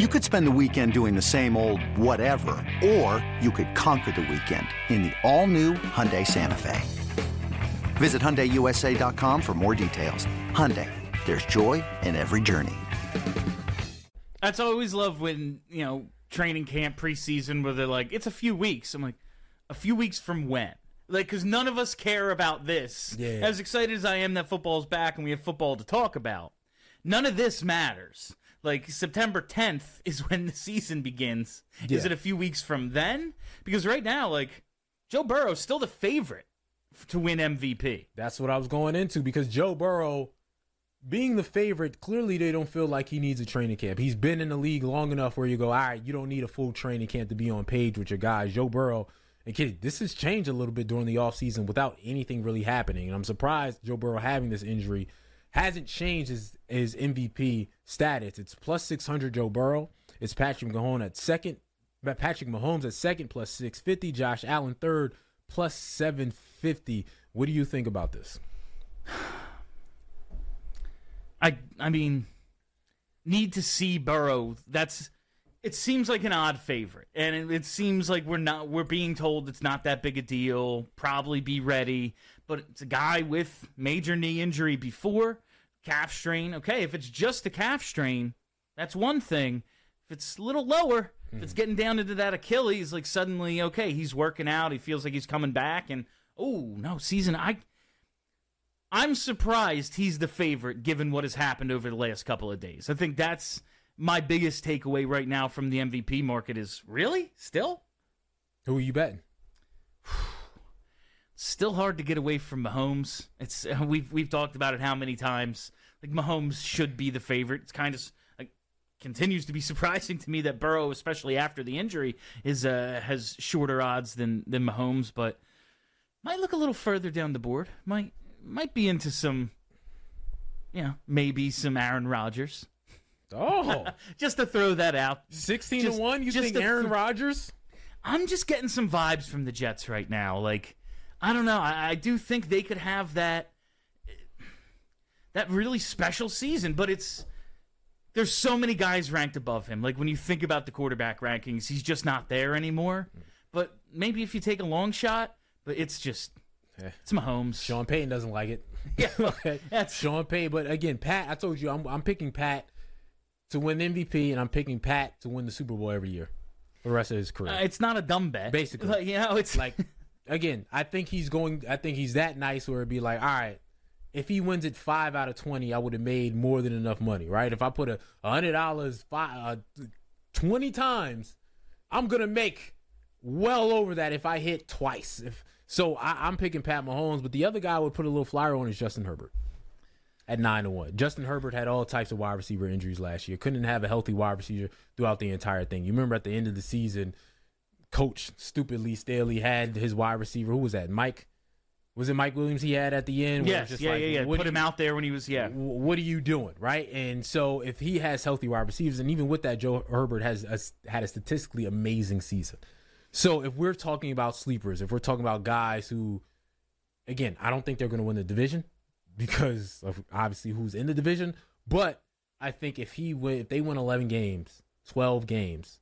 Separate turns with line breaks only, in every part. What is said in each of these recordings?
You could spend the weekend doing the same old whatever, or you could conquer the weekend in the all-new Hyundai Santa Fe. Visit HyundaiUSA.com for more details. Hyundai, there's joy in every journey.
That's I always love when, you know, training camp preseason where they're like, it's a few weeks. I'm like, a few weeks from when? Like, because none of us care about this.
Yeah.
As excited as I am that football's back and we have football to talk about, none of this matters. Like, September 10th is when the season begins. Is it a few weeks from then? Because right now, like, Joe Burrow's still the favorite to win MVP.
That's what I was going into because Joe Burrow, being the favorite, clearly they don't feel like he needs a training camp. He's been in the league long enough where you go, all right, you don't need a full training camp to be on page with your guys. Joe Burrow, and kid, this has changed a little bit during the offseason without anything really happening. And I'm surprised Joe Burrow having this injury hasn't changed his, his MVP status. It's plus 600 Joe Burrow. It's Patrick Mahomes at second. Patrick Mahomes at second plus 650. Josh Allen third plus 750. What do you think about this?
I I mean, need to see Burrow. That's it seems like an odd favorite, and it, it seems like we're not we're being told it's not that big a deal. Probably be ready, but it's a guy with major knee injury before calf strain. Okay, if it's just a calf strain, that's one thing. If it's a little lower, if it's hmm. getting down into that Achilles, like suddenly okay, he's working out. He feels like he's coming back, and oh no, season I. I'm surprised he's the favorite given what has happened over the last couple of days. I think that's my biggest takeaway right now from the MVP market is really still
Who are you betting?
still hard to get away from Mahomes. It's we've we've talked about it how many times. Like Mahomes should be the favorite. It's kind of like continues to be surprising to me that Burrow, especially after the injury, is uh, has shorter odds than than Mahomes, but might look a little further down the board. Might might be into some, you know, maybe some Aaron Rodgers.
Oh,
Just to throw that out.
16
Just-
to 1? You think Aaron
th-
Rodgers?
I'm just getting some vibes from the Jets right now. Like, I don't know. I, I do think they could have that that really special season, but it's there's so many guys ranked above him. Like when you think about the quarterback rankings, he's just not there anymore. But maybe if you take a long shot, but it's just it's Mahomes.
Sean Payton doesn't like it.
Yeah,
okay.
that's-
Sean Payton. But again, Pat, I told you, I'm, I'm picking Pat to win MVP, and I'm picking Pat to win the Super Bowl every year for the rest of his career.
Uh, it's not a dumb bet.
Basically.
Like, you know, it's
like, again, I think he's going, I think he's that nice where it'd be like, all right, if he wins it five out of 20, I would have made more than enough money, right? If I put a $100 five, uh, 20 times, I'm to make well over that if I hit twice. If So I, I'm picking Pat Mahomes, but the other guy would put a little flyer on is Justin Herbert at 9 to 1. Justin Herbert had all types of wide receiver injuries last year. Couldn't have a healthy wide receiver throughout the entire thing. You remember at the end of the season, coach stupidly Staley had his wide receiver. Who was that? Mike. Was it Mike Williams he had at the end? where it was
yes,
just
yeah,
like,
yeah, yeah. Put
do
him
you-
out there when he was yeah.
What are you doing, right? And so if he has healthy wide receivers, and even with that, Joe Herbert has a, had a statistically amazing season. So if we're talking about sleepers, if we're talking about guys who, again, I don't think they're going to win the division because of obviously who's in the division, but I think if he win, if they win 11 games, 12 games,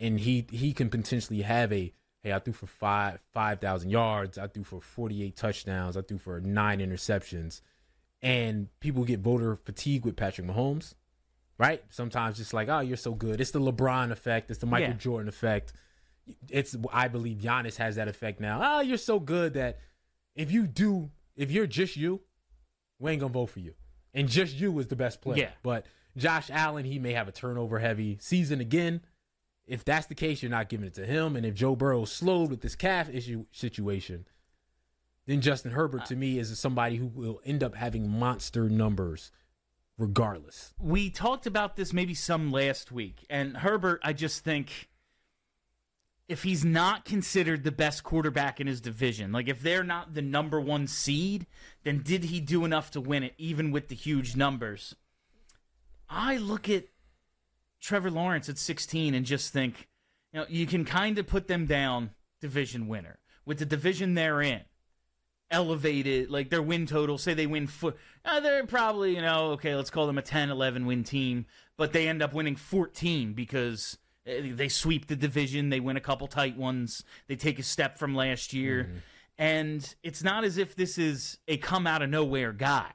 and he he can potentially have a hey, I threw for five five thousand yards, I threw for 48 touchdowns, I threw for nine interceptions, and people get voter fatigue with Patrick Mahomes, right? Sometimes just like, oh, you're so good. It's the LeBron effect. It's the Michael
Yeah.
Jordan effect. It's I believe Giannis has that effect now. Oh, you're so good that if you do, if you're just you, we ain't gonna vote for you. And just you is the best player.
Yeah.
But Josh Allen, he may have a turnover heavy season again. If that's the case, you're not giving it to him. And if Joe Burrow's slowed with this calf issue situation, then Justin Herbert to me is somebody who will end up having monster numbers regardless.
we talked about this maybe some last week, and Herbert, I just think if he's not considered the best quarterback in his division, like if they're not the number one seed, then did he do enough to win it, even with the huge numbers? I look at Trevor Lawrence at 16 and just think, you know, you can kind of put them down division winner. With the division they're in elevated like their win total say they win four uh, they're probably you know okay let's call them a 10 11 win team but they end up winning 14 because uh, they sweep the division they win a couple tight ones they take a step from last year. And it's not as if this is a come out of nowhere guy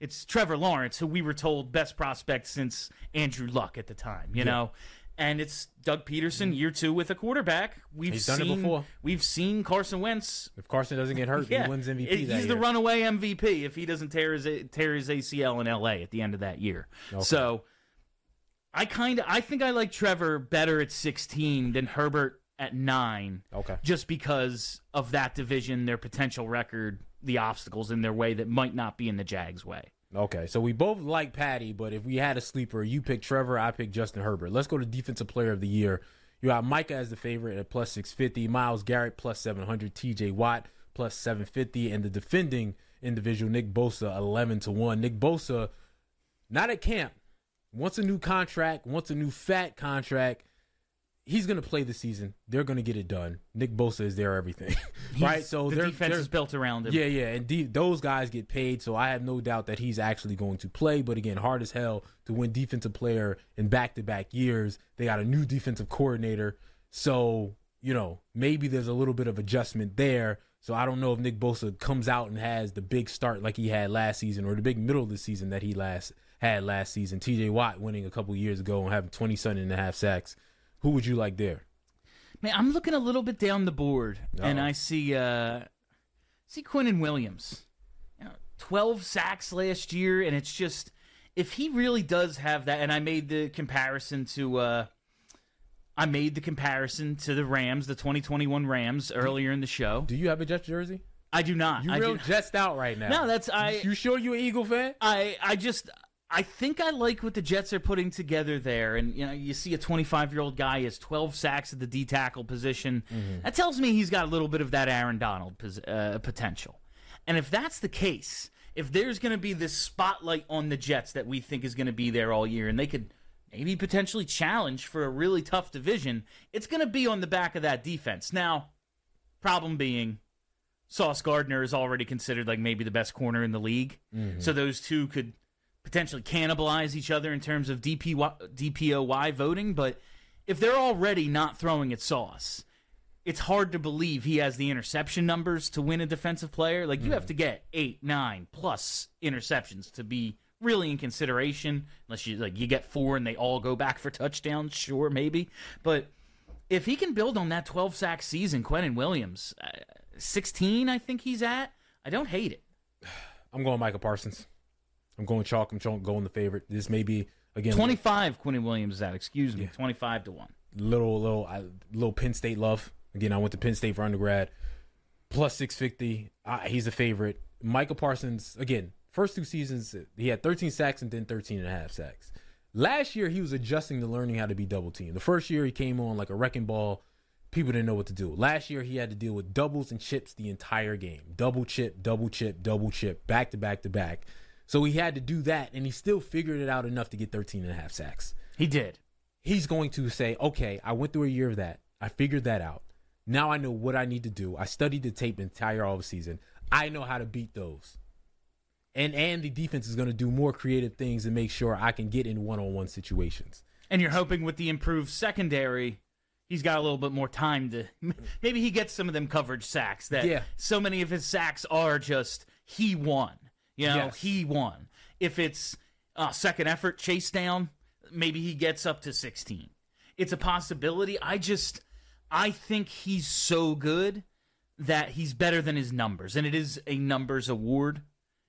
it's Trevor Lawrence who we were told best prospect since Andrew Luck at the time you know and it's Doug Pederson mm-hmm. year 2 with a quarterback we've
He's done it
seen
before.
we've seen Carson Wentz
If Carson doesn't get hurt, he wins MVP.
He's the
year.
runaway MVP if he doesn't tear his tear his ACL in LA at the end of that year. So I kind of I think I like Trevor better at 16 than Herbert at 9
Okay.
just because of that division, their potential record, the obstacles in their way that might not be in the Jags way.
Okay, so we both like Patty, but if we had a sleeper, you pick Trevor, I pick Justin Herbert. Let's go to Defensive Player of the Year. You got Micah as the favorite at plus 650, Myles Garrett plus 700, TJ Watt plus 750, and the defending individual, Nick Bosa, 11 to 1. Nick Bosa, not at camp, wants a new contract, wants a new fat contract. He's going to play the season. They're going to get it done. Nick Bosa is their everything. right? So
the
they're,
defense
they're-
is built around him.
yeah, yeah, and de- those guys get paid, so I have no doubt that he's actually going to play. But again, hard as hell to win defensive player in back-to-back years. They got a new defensive coordinator, so you know maybe there's a little bit of adjustment there. So I don't know if Nick Bosa comes out and has the big start like he had last season, or the big middle of the season that he last had last season. T.J. Watt winning a couple years ago and having 20 something and a half sacks. Who would you like there?
Man, I'm looking a little bit down the board, and I see uh, see Quinnen Williams, you know, 12 sacks last year, and it's just if he really does have that. And I made the comparison to uh, I made the comparison to the Rams, the 2021 Rams, earlier in the show.
Do you have a Jets jersey?
I do not.
You
I
real
do,
out right now.
No, that's- I-
You sure you an Eagle fan?
I I just I think I like what the Jets are putting together there, and you know you see a 25 year old guy has 12 sacks at the D tackle position. That tells me he's got a little bit of that Aaron Donald pos- uh, potential, and if that's the case, if there's going to be this spotlight on the Jets that we think is going to be there all year, and they could maybe potentially challenge for a really tough division, it's going to be on the back of that defense. Now, problem being. Sauce Gardner is already considered like maybe the best corner in the league. So those two could potentially cannibalize each other in terms of DPY, DPOY voting. But if they're already not throwing at Sauce, it's hard to believe he has the interception numbers to win a defensive player. Like you have to get eight, nine plus interceptions to be really in consideration. Unless you like you get four and they all go back for touchdowns, sure, maybe. But if he can build on that 12 sack season, Quinnen Williams, uh, 16, I think he's at. I don't hate it.
I'm going Michael Parsons. I'm going chalk. I'm going the favorite. This may be again
25 Quinnen Williams is at, excuse me, 25 to 1.
little little I, little Penn State love. Again, I went to Penn State for undergrad. Plus 650. Uh, he's a favorite. Michael Parsons again. First two seasons he had 13 sacks and then 13 and a half sacks. Last year he was adjusting to learning how to be double teamed. The first year he came on like a wrecking ball. People didn't know what to do. Last year he had to deal with doubles and chips the entire game. Double chip, double chip, double chip, back to back to back. So he had to do that and he still figured it out enough to get 13 and a half sacks
He did.
he's going to say, okay, I went through a year of that. I figured that out. Now I know what I need to do. I studied the tape the entire offseason. I know how to beat those. And and the defense is going to do more creative things and make sure I can get in one-on-one situations.
And you're hoping with the improved secondary, he's got a little bit more time to. Maybe he gets some of them coverage sacks that
Yeah.
so many of his sacks are just he won. You know,
Yes.
he won. If it's uh, second effort chase down, maybe he gets up to 16. It's a possibility. I just, I think he's so good that he's better than his numbers. And it is a numbers award.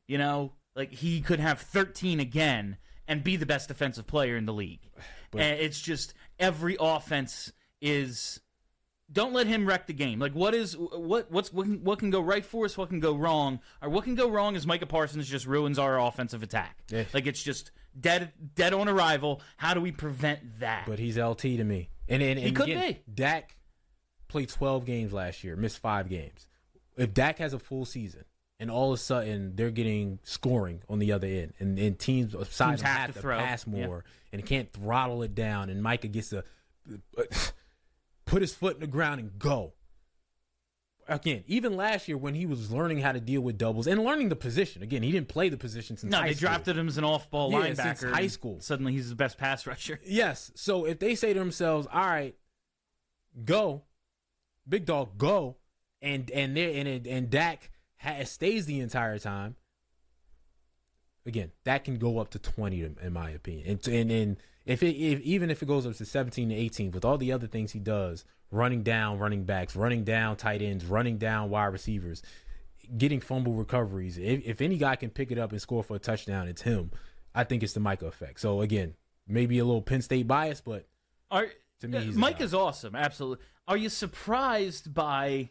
You know, like he could have 13 again and be the best defensive player in the league. and it's just every offense is don't let him wreck the game. Like what is what what's what can, what can go right for us, what can go wrong, or what can go wrong is Micah Parsons just ruins our offensive attack.
Yeah.
Like it's just dead dead on arrival. How do we prevent that?
But he's LT to me. And and, and
He could
again,
be.
Dak played 12 games last year, missed five games. If Dak has a full season and all of a sudden they're getting scoring on the other end and, and teams aside
Teams have
have
to
to,
throw.
pass
Yeah.
more and can't throttle it down and Micah gets to put his foot in the ground and go. Again, even last year when he was learning how to deal with doubles and learning the position. Again, he didn't play the position since
no,
high
they
school.
drafted him as an off-ball
Yeah,
linebacker.
since high school.
Suddenly, he's the best pass rusher.
Yes. So if they say to themselves, "All right, go, big dog, go," and and they and and Dak ha- stays the entire time, again, that can go up to twenty in in my opinion. And and, and if it if, even if it goes up to seventeen to eighteen, with all the other things he does, running down running backs, running down tight ends, running down wide receivers. Getting fumble recoveries. If, if any guy can pick it up and score for a touchdown, it's him. I think it's the Micah effect. So again, maybe a little Penn State bias, but
Are,
To me,
Mike is awesome. Absolutely. Are you surprised by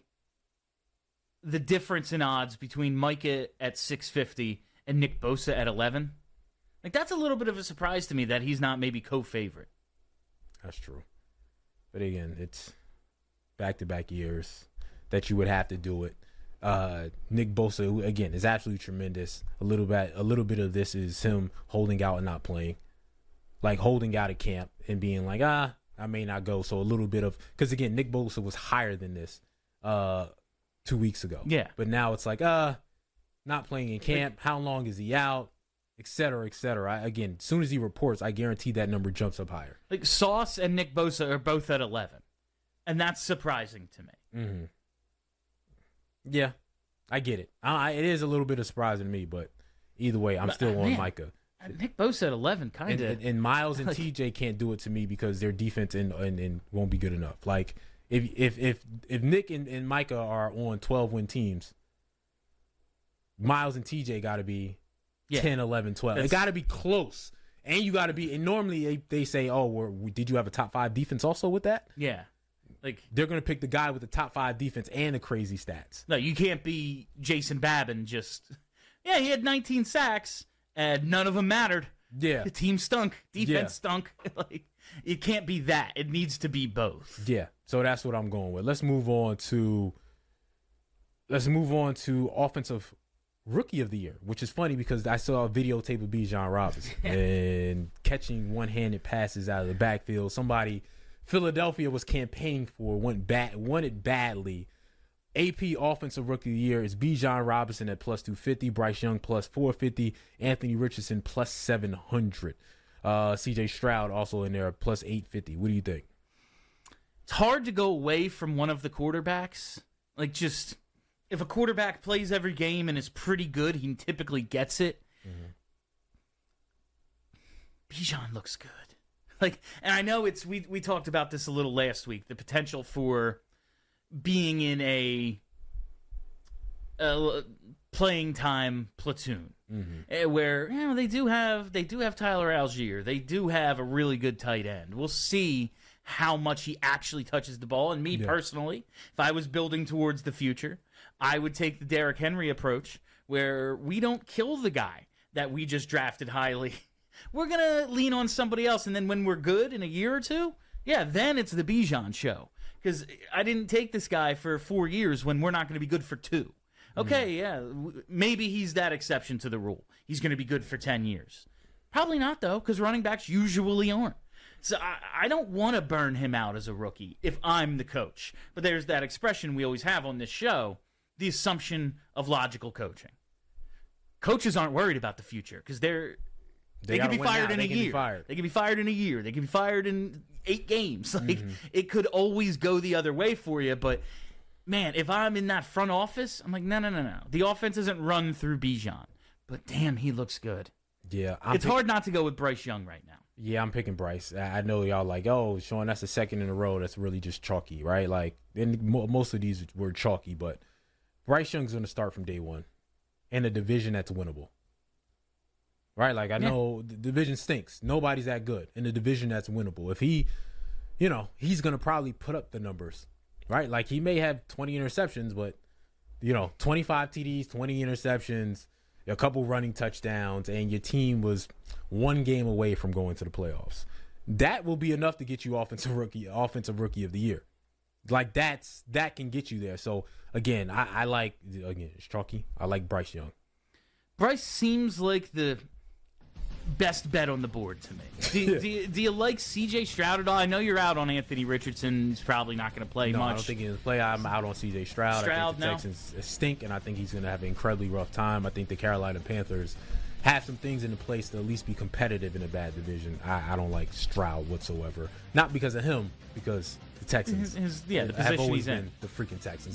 the difference in odds between Micah at 650 and Nick Bosa at 11? Like that's a little bit of a surprise to me that he's not maybe co-favorite.
That's true. But again, it's back to back years that you would have to do it. Uh, Nick Bosa again is absolutely tremendous. A little bit, a little bit of this is him holding out and not playing, like holding out at camp and being like, ah, I may not go. So a little bit of because again, Nick Bosa was higher than this uh, two weeks ago.
Yeah.
but now it's like, uh, not playing in camp. How long is he out? Et cetera, et cetera. I, again, as soon as he reports, I guarantee that number jumps up higher.
Like Sauce and Nick Bosa are both at 11. And that's surprising to me.
Mm-hmm. Yeah, I get it. I, it is a little bit of surprise to me, but either way, I'm
But,
still
uh,
on
man,
Micah.
Uh, Nick Bosa at 11 kind
And,
of
and, and Myles and
like-
TJ can't do it to me because their defense and, and, and won't be good enough. Like if if if if Nick and, and Micah are on 12 win teams, Myles and TJ got to be
Yeah.
10, 11, 12. It got to be close. And you got to be. And normally they, they say, "Oh, we're, we, did you have a top five defense also with that?"
Yeah. Like
They're gonna pick the guy with the top five defense and the crazy stats.
No, you can't be Jason Babin. Just yeah, he had 19 sacks and none of them mattered.
Yeah,
The team stunk. Defense
Yeah.
stunk. like it can't be that. It needs to be both.
Yeah, so that's what I'm going with. Let's move on to let's move on to offensive rookie of the year, which is funny because I saw a videotape of Bijan Robinson and catching one-handed passes out of the backfield. Somebody Philadelphia was campaigning for went bad, wanted badly. AP offensive rookie of the year is Bijan Robinson at plus 250, Bryce Young plus 450, Anthony Richardson plus 700. Uh, CJ Stroud also in there plus 850. What do you think?
It's hard to go away from one of the quarterbacks. Like just if a quarterback plays every game and is pretty good, he typically gets it. Bijan looks good. Like, and I know it's we we talked about this a little last week. The potential for being in a, a playing time platoon, eh, where you know they do have they do have Tyler Allgeier, they do have a really good tight end. We'll see how much he actually touches the ball. And me personally, if I was building towards the future, I would take the Derrick Henry approach, where we don't kill the guy that we just drafted highly. We're gonna lean on somebody else, and then when we're good in a year or two, yeah, then it's the Bijan show. Because I didn't take this guy for four years when we're not going to be good for two. Okay, mm-hmm. yeah, w- maybe he's that exception to the rule. He's going to be good for ten years. Probably not though, because running backs usually aren't. So I, I don't want to burn him out as a rookie if I'm the coach. But there's that expression we always have on this show: the assumption of logical coaching. Coaches aren't worried about the future because they're they, can
gotta
be fired
now.
in
They
a year. They can be fired in a year. They can be fired in eight games. Like
Mm-hmm.
it could always go the other way for you. But man, if I'm in that front office, I'm like, no, no, no, no. The offense isn't run through Bijan, but damn, he looks good.
Yeah, I'm
it's
pick-
hard not to go with Bryce Young right now.
Yeah, I'm picking Bryce. I I know y'all like, oh, Sean, that's the second in a row. That's really just chalky, right? Like, and mo- most of these were chalky, but Bryce Young's going to start from day one in a division that's winnable, right? Like, I
Yeah.
know the division stinks. Nobody's that good in a division that's winnable. If he, you know, he's going to probably put up the numbers, right? Like, he may have 20 interceptions, but you know, 25 TDs, 20 interceptions. a couple running touchdowns, and your team was one game away from going to the playoffs. That will be enough to get you offensive rookie, offensive rookie of the year. Like that's that can get you there. So again, I, I like again Strucky. I like Bryce Young.
Bryce seems like the best bet on the board to me. Do, do, you, do you like CJ Stroud at all? I know you're out on Anthony Richardson. He's probably not going to play
No,
much.
I don't think he's going to play. I'm out on CJ Stroud. I
Stroud,
think the
no?
Texans stink, and I think he's going to have an incredibly rough time. I think the Carolina Panthers have some things in place to at least be competitive in a bad division. I, I don't like Stroud whatsoever. Not because of him, because Texans
His- his- yeah, the position he's in.
the freaking Texans.